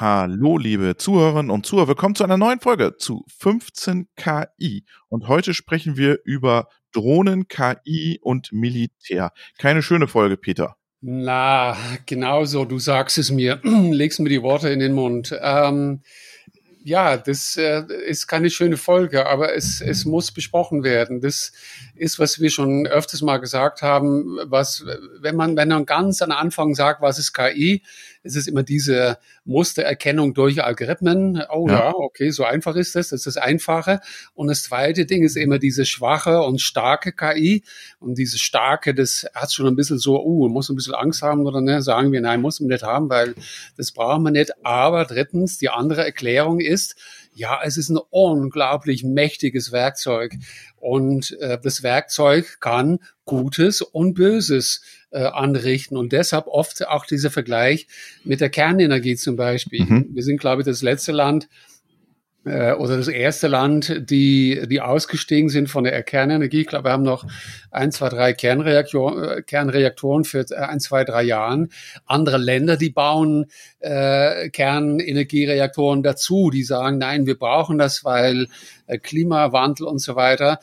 Hallo, liebe Zuhörerinnen und Zuhörer. Willkommen zu einer neuen Folge zu 15 KI. Und heute sprechen wir über Drohnen, KI und Militär. Keine schöne Folge, Peter. Na, genau so. Du sagst es mir. Legst mir die Worte in den Mund. Ähm, ja, das äh, ist keine schöne Folge, aber es, es muss besprochen werden. Das ist, was wir schon öfters mal gesagt haben, was, wenn man, wenn man ganz am Anfang sagt, was ist KI, ist es immer diese Mustererkennung durch Algorithmen. Oh ja. ja, okay, so einfach ist das, das ist das Einfache. Und das zweite Ding ist immer diese schwache und starke KI. Und diese starke, das hat schon ein bisschen so, uh, muss ein bisschen Angst haben oder ne, sagen wir, nein, muss man nicht haben, weil das brauchen wir nicht. Aber drittens, die andere Erklärung ist, ja, es ist ein unglaublich mächtiges Werkzeug und äh, das Werkzeug kann Gutes und Böses äh, anrichten und deshalb oft auch dieser Vergleich mit der Kernenergie zum Beispiel. Mhm. Wir sind, glaube ich, das letzte Land, äh, oder das erste Land, die, die ausgestiegen sind von der Kernenergie. Ich glaube, wir haben noch ein, zwei, drei Kernreaktoren, äh, Kernreaktoren für äh, ein, zwei, drei Jahren. Andere Länder, die bauen äh, Kernenergiereaktoren dazu, die sagen, nein, wir brauchen das, weil äh, Klimawandel und so weiter.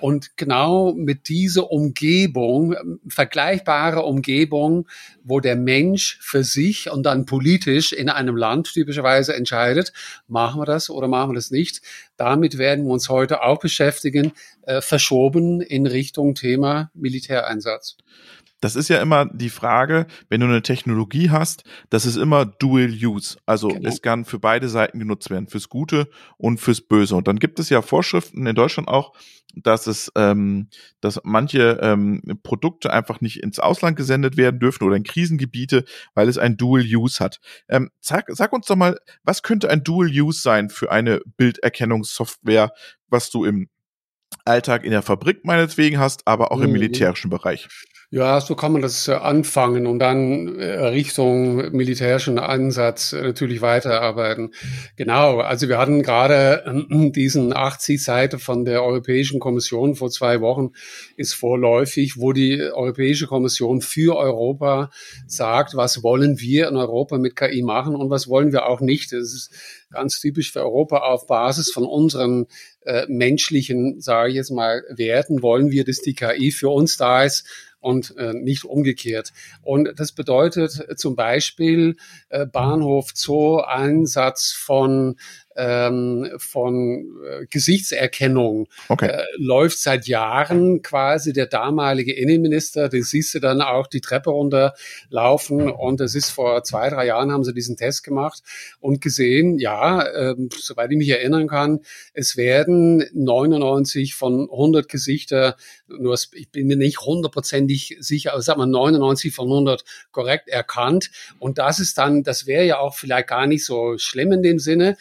Und genau mit dieser Umgebung, vergleichbare Umgebung, wo der Mensch für sich und dann politisch in einem Land typischerweise entscheidet, machen wir das oder machen wir das nicht. Damit werden wir uns heute auch beschäftigen, äh, verschoben in Richtung Thema Militäreinsatz das ist ja immer die Frage, wenn du eine Technologie hast, das ist immer Dual Use. Also genau. es kann für beide Seiten genutzt werden, fürs Gute und fürs Böse. Und dann gibt es ja Vorschriften in Deutschland auch, dass es, ähm, dass manche ähm, Produkte einfach nicht ins Ausland gesendet werden dürfen oder in Krisengebiete, weil es ein Dual Use hat. Ähm, sag, sag uns doch mal, was könnte ein Dual Use sein für eine Bilderkennungssoftware, was du im Alltag in der Fabrik meinetwegen hast, aber auch im mhm. militärischen Bereich. Ja, so kann man das äh, anfangen und dann äh, Richtung militärischen Ansatz äh, natürlich weiterarbeiten. Genau, also wir hatten gerade diesen 80 Seite von der Europäischen Kommission vor zwei Wochen ist vorläufig, wo die Europäische Kommission für Europa sagt, was wollen wir in Europa mit KI machen und was wollen wir auch nicht. Das ist ganz typisch für Europa auf Basis von unseren äh, menschlichen, sage ich jetzt mal, Werten wollen wir, dass die KI für uns da ist und äh, nicht umgekehrt. Und das bedeutet zum Beispiel äh, Bahnhof Zoo Einsatz von ähm, von äh, Gesichtserkennung okay. äh, läuft seit Jahren quasi der damalige Innenminister, den siehst du dann auch die Treppe runterlaufen. Und das ist vor zwei, drei Jahren haben sie diesen Test gemacht und gesehen, ja, äh, soweit ich mich erinnern kann, es werden 99 von 100 Gesichter, nur ich bin mir nicht hundertprozentig sicher, aber sagen wir 99 von 100 korrekt erkannt. Und das ist dann, das wäre ja auch vielleicht gar nicht so schlimm in dem Sinne,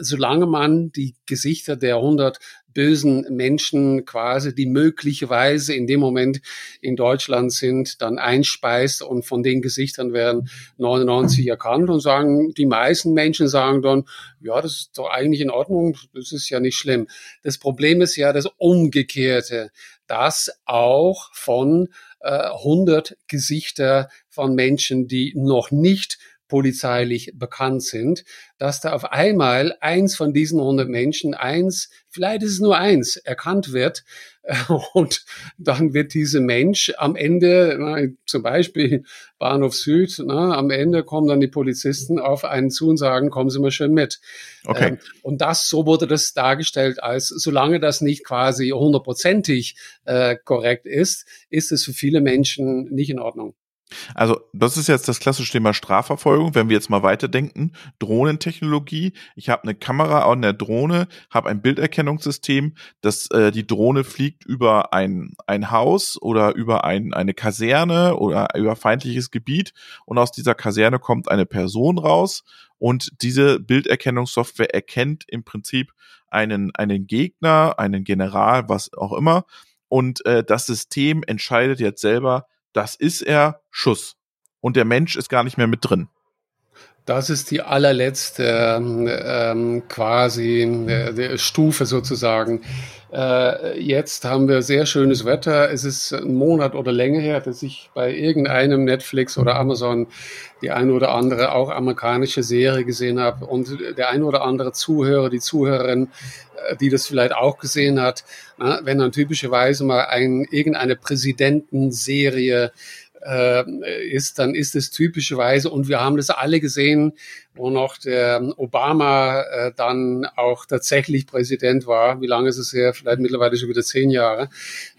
solange man die Gesichter der 100 bösen Menschen quasi, die möglicherweise in dem Moment in Deutschland sind, dann einspeist und von den Gesichtern werden 99 erkannt und sagen, die meisten Menschen sagen dann, ja, das ist doch eigentlich in Ordnung, das ist ja nicht schlimm. Das Problem ist ja das Umgekehrte, dass auch von äh, 100 Gesichter von Menschen, die noch nicht polizeilich bekannt sind, dass da auf einmal eins von diesen 100 Menschen, eins, vielleicht ist es nur eins, erkannt wird und dann wird dieser Mensch am Ende, zum Beispiel Bahnhof Süd, am Ende kommen dann die Polizisten auf einen zu und sagen, kommen Sie mal schön mit. Okay. Ähm, und das, so wurde das dargestellt als, solange das nicht quasi hundertprozentig äh, korrekt ist, ist es für viele Menschen nicht in Ordnung. Also, das ist jetzt das klassische Thema Strafverfolgung. Wenn wir jetzt mal weiterdenken, Drohnentechnologie. Ich habe eine Kamera an der Drohne, habe ein Bilderkennungssystem, dass äh, die Drohne fliegt über ein, ein Haus oder über ein, eine Kaserne oder über feindliches Gebiet und aus dieser Kaserne kommt eine Person raus und diese Bilderkennungssoftware erkennt im Prinzip einen, einen Gegner, einen General, was auch immer und äh, das System entscheidet jetzt selber, das ist er, Schuss. Und der Mensch ist gar nicht mehr mit drin. Das ist die allerletzte ähm, quasi äh, Stufe sozusagen. Äh, jetzt haben wir sehr schönes Wetter. Es ist ein Monat oder länger her, dass ich bei irgendeinem Netflix oder Amazon die eine oder andere auch amerikanische Serie gesehen habe und der eine oder andere Zuhörer, die Zuhörerin, äh, die das vielleicht auch gesehen hat, na, wenn dann typischerweise mal ein, irgendeine Präsidentenserie ist, dann ist es typischerweise, und wir haben das alle gesehen, wo noch der Obama äh, dann auch tatsächlich Präsident war. Wie lange ist es her? Vielleicht mittlerweile schon wieder zehn Jahre.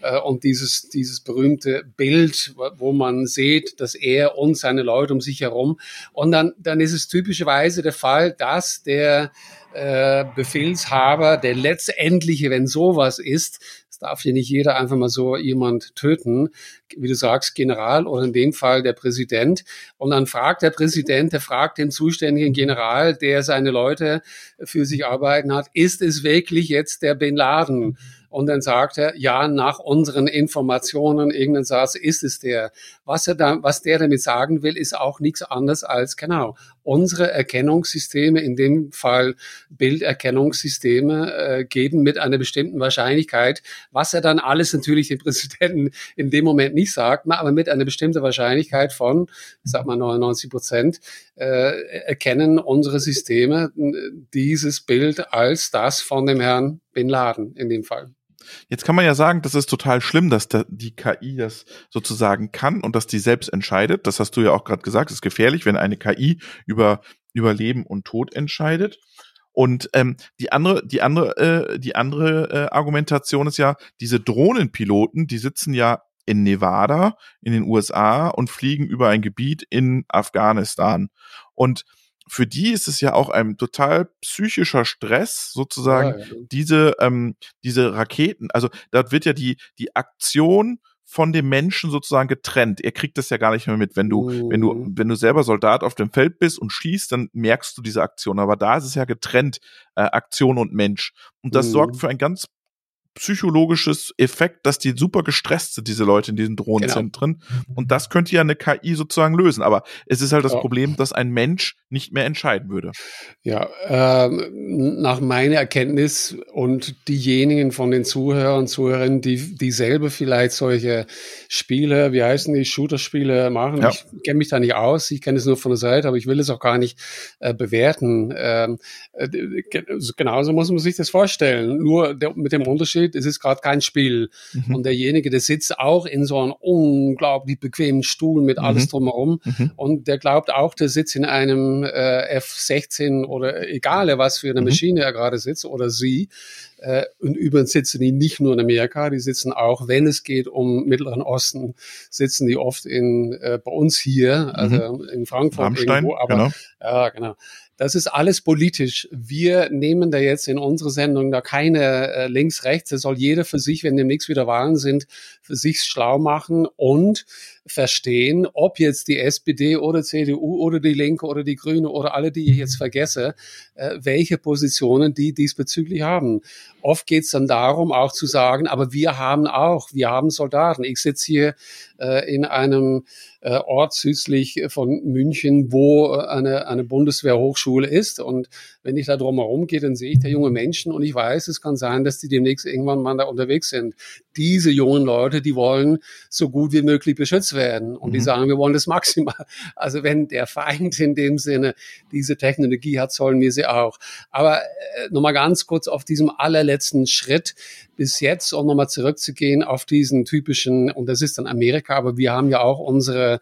Äh, und dieses, dieses berühmte Bild, wo man sieht, dass er und seine Leute um sich herum. Und dann, dann ist es typischerweise der Fall, dass der äh, Befehlshaber, der letztendliche, wenn sowas ist, darf hier nicht jeder einfach mal so jemand töten, wie du sagst, General oder in dem Fall der Präsident. Und dann fragt der Präsident, der fragt den zuständigen General, der seine Leute für sich arbeiten hat, ist es wirklich jetzt der Bin Laden? Und dann sagt er, ja, nach unseren Informationen, irgendein Satz ist es der. Was er da, was der damit sagen will, ist auch nichts anderes als, genau, unsere Erkennungssysteme, in dem Fall Bilderkennungssysteme, äh, geben mit einer bestimmten Wahrscheinlichkeit, was er dann alles natürlich dem Präsidenten in dem Moment nicht sagt, aber mit einer bestimmten Wahrscheinlichkeit von, sag mal 99 Prozent, äh, erkennen unsere Systeme äh, dieses Bild als das von dem Herrn Bin Laden in dem Fall. Jetzt kann man ja sagen, das ist total schlimm, dass die KI das sozusagen kann und dass die selbst entscheidet. Das hast du ja auch gerade gesagt. Es ist gefährlich, wenn eine KI über, über Leben und Tod entscheidet. Und ähm, die andere, die andere, äh, die andere äh, Argumentation ist ja, diese Drohnenpiloten, die sitzen ja in Nevada in den USA und fliegen über ein Gebiet in Afghanistan. Und für die ist es ja auch ein total psychischer Stress, sozusagen, ja, ja. diese, ähm, diese Raketen, also dort wird ja die, die Aktion von dem Menschen sozusagen getrennt. Er kriegt das ja gar nicht mehr mit. Wenn du, mhm. wenn du, mhm. wenn du selber Soldat auf dem Feld bist und schießt, dann merkst du diese Aktion. Aber da ist es ja getrennt, äh, Aktion und Mensch. Und das mhm. sorgt für ein ganz psychologisches Effekt, dass die super gestresst sind, diese Leute in diesen Drohnenzentren. Genau. Und das könnte ja eine KI sozusagen lösen. Aber es ist halt das ja. Problem, dass ein Mensch nicht mehr entscheiden würde. Ja, ähm, nach meiner Erkenntnis und diejenigen von den Zuhörern und Zuhörerinnen, die, die selber vielleicht solche Spiele, wie heißen die, Shooter-Spiele machen. Ja. Ich kenne mich da nicht aus, ich kenne es nur von der Seite, aber ich will es auch gar nicht äh, bewerten. Ähm, äh, genauso muss man sich das vorstellen. Nur der, mit dem Unterschied, Unterschied, es ist gerade kein Spiel. Mhm. Und derjenige, der sitzt auch in so einem unglaublich bequemen Stuhl mit alles mhm. drumherum. Mhm. Und der glaubt auch, der sitzt in einem äh, F-16 oder egal was für eine mhm. Maschine er gerade sitzt oder sie. Äh, und übrigens sitzen die nicht nur in Amerika, die sitzen auch, wenn es geht um Mittleren Osten, sitzen die oft in äh, bei uns hier, also mhm. in Frankfurt Rammstein, irgendwo, aber genau. ja, genau. Das ist alles politisch. Wir nehmen da jetzt in unsere Sendung da keine äh, links, rechts. Das soll jeder für sich, wenn demnächst wieder Wahlen sind, für sich schlau machen und verstehen, ob jetzt die SPD oder CDU oder die Linke oder die Grüne oder alle, die ich jetzt vergesse, äh, welche Positionen die diesbezüglich haben. Oft geht es dann darum, auch zu sagen, aber wir haben auch, wir haben Soldaten. Ich sitze hier äh, in einem äh, Ort südlich von München, wo eine, eine Bundeswehrhochschule ist. Und wenn ich da drum herum gehe, dann sehe ich da junge Menschen und ich weiß, es kann sein, dass die demnächst irgendwann mal da unterwegs sind. Diese jungen Leute, die wollen so gut wie möglich beschützt werden. Und mhm. die sagen, wir wollen das maximal. Also wenn der Feind in dem Sinne diese Technologie hat, sollen wir sie auch. Aber äh, nochmal ganz kurz auf diesem allerletzten Schritt bis jetzt, um nochmal zurückzugehen auf diesen typischen, und das ist dann Amerika, aber wir haben ja auch unsere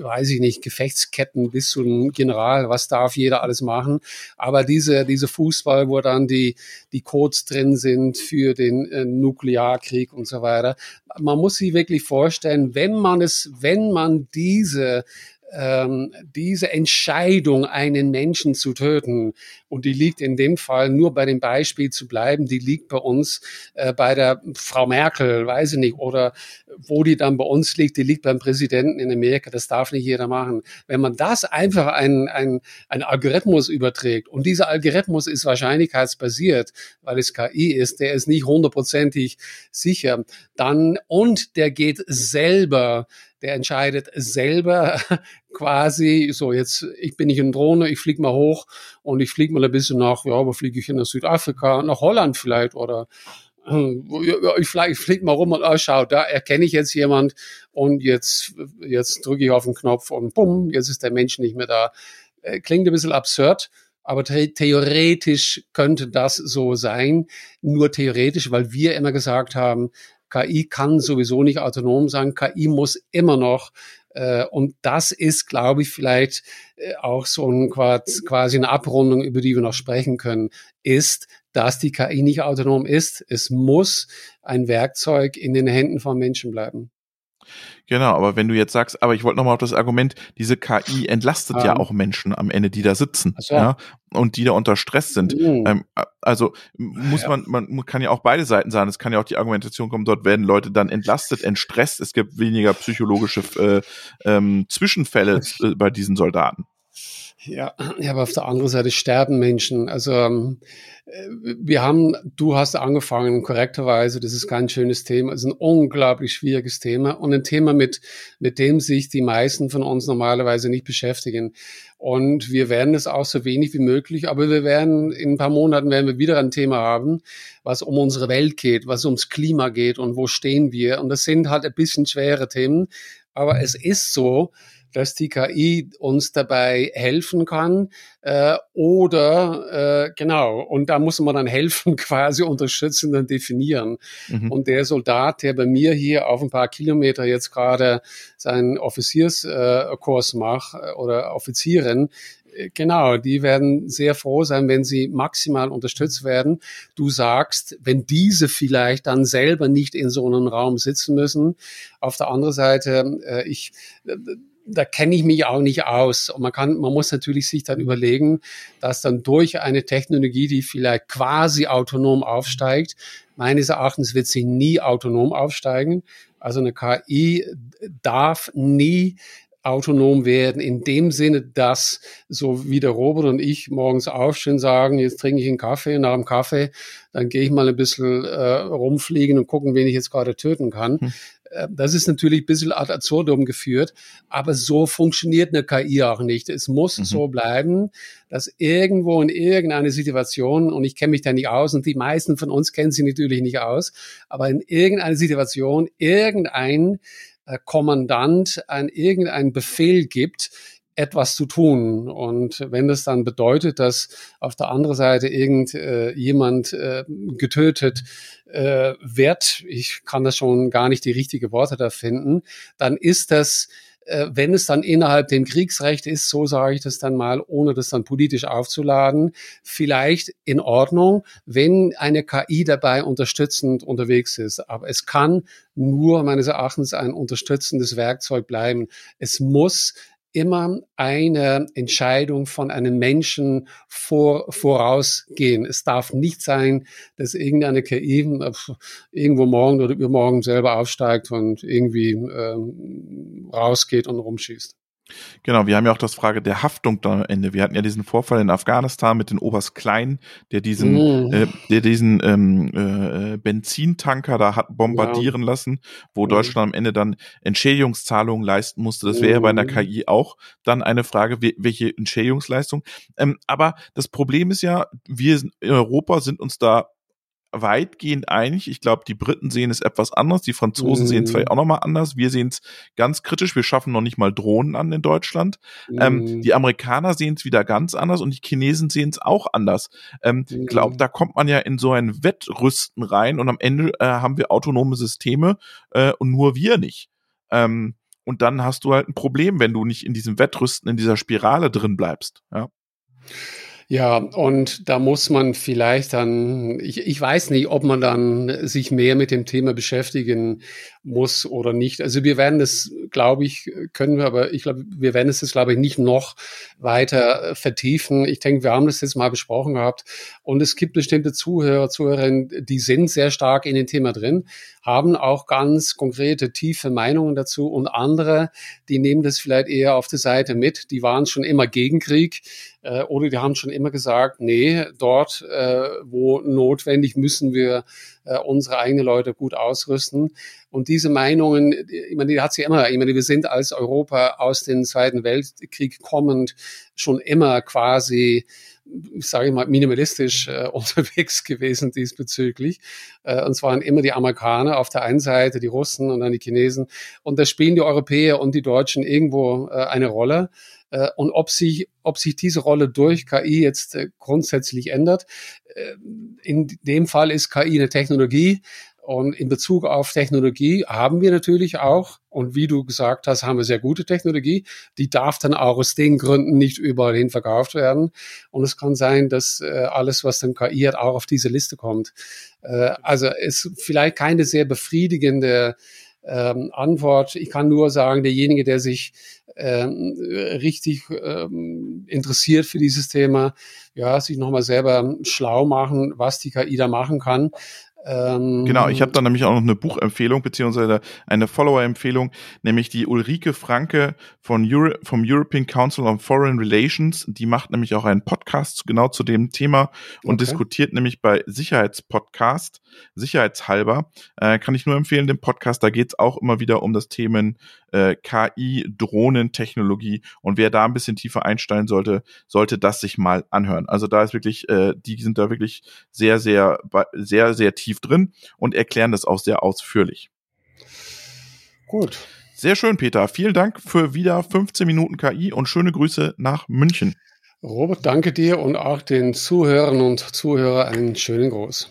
weiß ich nicht, Gefechtsketten bis zum General, was darf jeder alles machen. Aber diese, diese Fußball, wo dann die, die Codes drin sind für den äh, Nuklearkrieg und so weiter. Man muss sich wirklich vorstellen, wenn man es, wenn man diese ähm, diese Entscheidung, einen Menschen zu töten, und die liegt in dem Fall nur bei dem Beispiel zu bleiben, die liegt bei uns äh, bei der Frau Merkel, weiß ich nicht, oder wo die dann bei uns liegt, die liegt beim Präsidenten in Amerika, das darf nicht jeder machen. Wenn man das einfach ein, ein, ein Algorithmus überträgt, und dieser Algorithmus ist wahrscheinlichkeitsbasiert, weil es KI ist, der ist nicht hundertprozentig sicher, dann, und der geht selber der entscheidet selber quasi, so jetzt, ich bin nicht in Drohne, ich fliege mal hoch und ich fliege mal ein bisschen nach, ja, wo fliege ich in Südafrika, nach Holland vielleicht oder ich fliege flieg mal rum und oh, schau, da erkenne ich jetzt jemand und jetzt, jetzt drücke ich auf den Knopf und bumm, jetzt ist der Mensch nicht mehr da. Äh, klingt ein bisschen absurd, aber the theoretisch könnte das so sein. Nur theoretisch, weil wir immer gesagt haben, KI kann sowieso nicht autonom sein. KI muss immer noch äh, und das ist, glaube ich, vielleicht äh, auch so ein quasi eine Abrundung, über die wir noch sprechen können, ist, dass die KI nicht autonom ist. Es muss ein Werkzeug in den Händen von Menschen bleiben. Genau, aber wenn du jetzt sagst, aber ich wollte nochmal auf das Argument, diese KI entlastet um, ja ähm. auch Menschen am Ende, die da sitzen, so. ja, und die da unter Stress sind. Mhm. Ähm, also muss ja. man, man kann ja auch beide Seiten sagen. Es kann ja auch die Argumentation kommen, dort werden Leute dann entlastet, entstresst. Es gibt weniger psychologische äh, ähm, Zwischenfälle äh, bei diesen Soldaten. Ja, aber auf der anderen Seite sterben Menschen. Also ähm, wir haben, du hast angefangen, korrekterweise, das ist kein schönes Thema, es ist ein unglaublich schwieriges Thema und ein Thema, mit, mit dem sich die meisten von uns normalerweise nicht beschäftigen. Und wir werden es auch so wenig wie möglich, aber wir werden, in ein paar Monaten werden wir wieder ein Thema haben, was um unsere Welt geht, was ums Klima geht und wo stehen wir. Und das sind halt ein bisschen schwere Themen, aber es ist so, dass die KI uns dabei helfen kann äh, oder äh, genau und da muss man dann helfen quasi unterstützen und definieren mhm. und der Soldat der bei mir hier auf ein paar Kilometer jetzt gerade seinen Offizierskurs äh, macht äh, oder Offizierin äh, Genau, die werden sehr froh sein, wenn sie maximal unterstützt werden. Du sagst, wenn diese vielleicht dann selber nicht in so einem Raum sitzen müssen. Auf der anderen Seite, ich, da kenne ich mich auch nicht aus. Und man kann, man muss natürlich sich dann überlegen, dass dann durch eine Technologie, die vielleicht quasi autonom aufsteigt, meines Erachtens wird sie nie autonom aufsteigen. Also eine KI darf nie autonom werden, in dem Sinne, dass so wie der Robert und ich morgens aufstehen, sagen, jetzt trinke ich einen Kaffee, nach dem Kaffee, dann gehe ich mal ein bisschen äh, rumfliegen und gucken, wen ich jetzt gerade töten kann. Hm. Äh, das ist natürlich ein bisschen ad absurdum geführt, aber so funktioniert eine KI auch nicht. Es muss mhm. so bleiben, dass irgendwo in irgendeiner Situation, und ich kenne mich da nicht aus, und die meisten von uns kennen sie natürlich nicht aus, aber in irgendeiner Situation irgendein äh, Kommandant ein irgendeinen Befehl gibt, etwas zu tun. Und wenn das dann bedeutet, dass auf der anderen Seite irgend äh, äh, getötet äh, wird, ich kann das schon gar nicht die richtigen Worte da finden, dann ist das äh, wenn es dann innerhalb dem Kriegsrecht ist, so sage ich das dann mal, ohne das dann politisch aufzuladen, vielleicht in Ordnung, wenn eine KI dabei unterstützend unterwegs ist. Aber es kann nur meines Erachtens ein unterstützendes Werkzeug bleiben. Es muss immer eine Entscheidung von einem Menschen vor, vorausgehen. Es darf nicht sein, dass irgendeine KI äh, irgendwo morgen oder übermorgen selber aufsteigt und irgendwie ähm, rausgeht und rumschießt. Genau, wir haben ja auch das Frage der Haftung da am Ende. Wir hatten ja diesen Vorfall in Afghanistan mit den Oberst Klein, der diesen, mm. äh, der diesen ähm, äh, Benzintanker da hat bombardieren ja. lassen, wo mm. Deutschland am Ende dann Entschädigungszahlungen leisten musste. Das wäre mm. bei einer mhm. KI auch dann eine Frage, welche Entschädigungsleistung. Ähm, aber das Problem ist ja, wir in Europa sind uns da weitgehend einig. Ich glaube, die Briten sehen es etwas anders, die Franzosen mm. sehen es vielleicht auch nochmal anders. Wir sehen es ganz kritisch. Wir schaffen noch nicht mal Drohnen an in Deutschland. Mm. Ähm, mhm. die Amerikaner sehen es wieder ganz anders und die Chinesen sehen es auch anders. Ähm, mm. Glaub, da kommt man ja in so ein Wettrüsten rein und am Ende äh, haben wir autonome Systeme äh, und nur wir nicht. Ähm, und dann hast du halt ein Problem, wenn du nicht in diesem Wettrüsten, in dieser Spirale drin bleibst. Ja. Ja, und da muss man vielleicht dann, ich, ich weiß nicht, ob man dann sich mehr mit dem Thema beschäftigen muss oder nicht. Also wir werden es, glaube ich, können wir, aber ich glaube, wir werden es jetzt, glaube ich, nicht noch weiter vertiefen. Ich denke, wir haben das jetzt mal besprochen gehabt. Und es gibt bestimmte Zuhörer, Zuhörerinnen, die sind sehr stark in dem Thema drin, haben auch ganz konkrete, tiefe Meinungen dazu. Und andere, die nehmen das vielleicht eher auf der Seite mit. Die waren schon immer gegen Krieg Äh, oder die haben schon immer gesagt, nee, dort, äh, wo notwendig, müssen wir äh, unsere eigenen Leute gut ausrüsten. Und diese Meinungen, ich meine, die hat sie immer, ich meine, wir sind als Europa aus dem Zweiten Weltkrieg kommend schon immer quasi ich sage mal, minimalistisch äh, unterwegs gewesen diesbezüglich. Äh, und zwar waren immer die Amerikaner auf der einen Seite, die Russen und dann die Chinesen. Und da spielen die Europäer und die Deutschen irgendwo äh, eine Rolle. Äh, und ob sich, ob sich diese Rolle durch KI jetzt äh, grundsätzlich ändert, äh, in dem Fall ist KI eine Technologie, und in Bezug auf Technologie haben wir natürlich auch, und wie du gesagt hast, haben wir sehr gute Technologie. Die darf dann auch aus den Gründen nicht überall hin verkauft werden. Und es kann sein, dass äh, alles, was dann KI hat, auch auf diese Liste kommt. Also ist vielleicht keine sehr befriedigende ähm, Antwort. Ich kann nur sagen, derjenige, der sich ähm, richtig ähm, interessiert für dieses Thema, ja, sich nochmal selber schlau machen, was die KI da machen kann. Ähm, genau, ich habe dann nämlich auch noch eine Buchempfehlung beziehungsweise eine Follower-Empfehlung, nämlich die Ulrike Franke von Euro vom European Council on Foreign Relations. Die macht nämlich auch einen Podcast genau zu dem Thema und okay. diskutiert nämlich bei Sicherheitspodcast, sicherheitshalber. Äh, kann ich nur empfehlen, den Podcast. Da geht es auch immer wieder um das Themen äh, KI, Drohnentechnologie und wer da ein bisschen tiefer einsteigen sollte, sollte das sich mal anhören. Also da ist wirklich, äh, die sind da wirklich sehr, sehr, sehr, sehr tief tief drin und erklären das auch sehr ausführlich. Gut. Sehr schön, Peter. Vielen Dank für wieder 15 Minuten KI und schöne Grüße nach München. Robert, danke dir und auch den Zuhörern und Zuhörern einen schönen Gruß.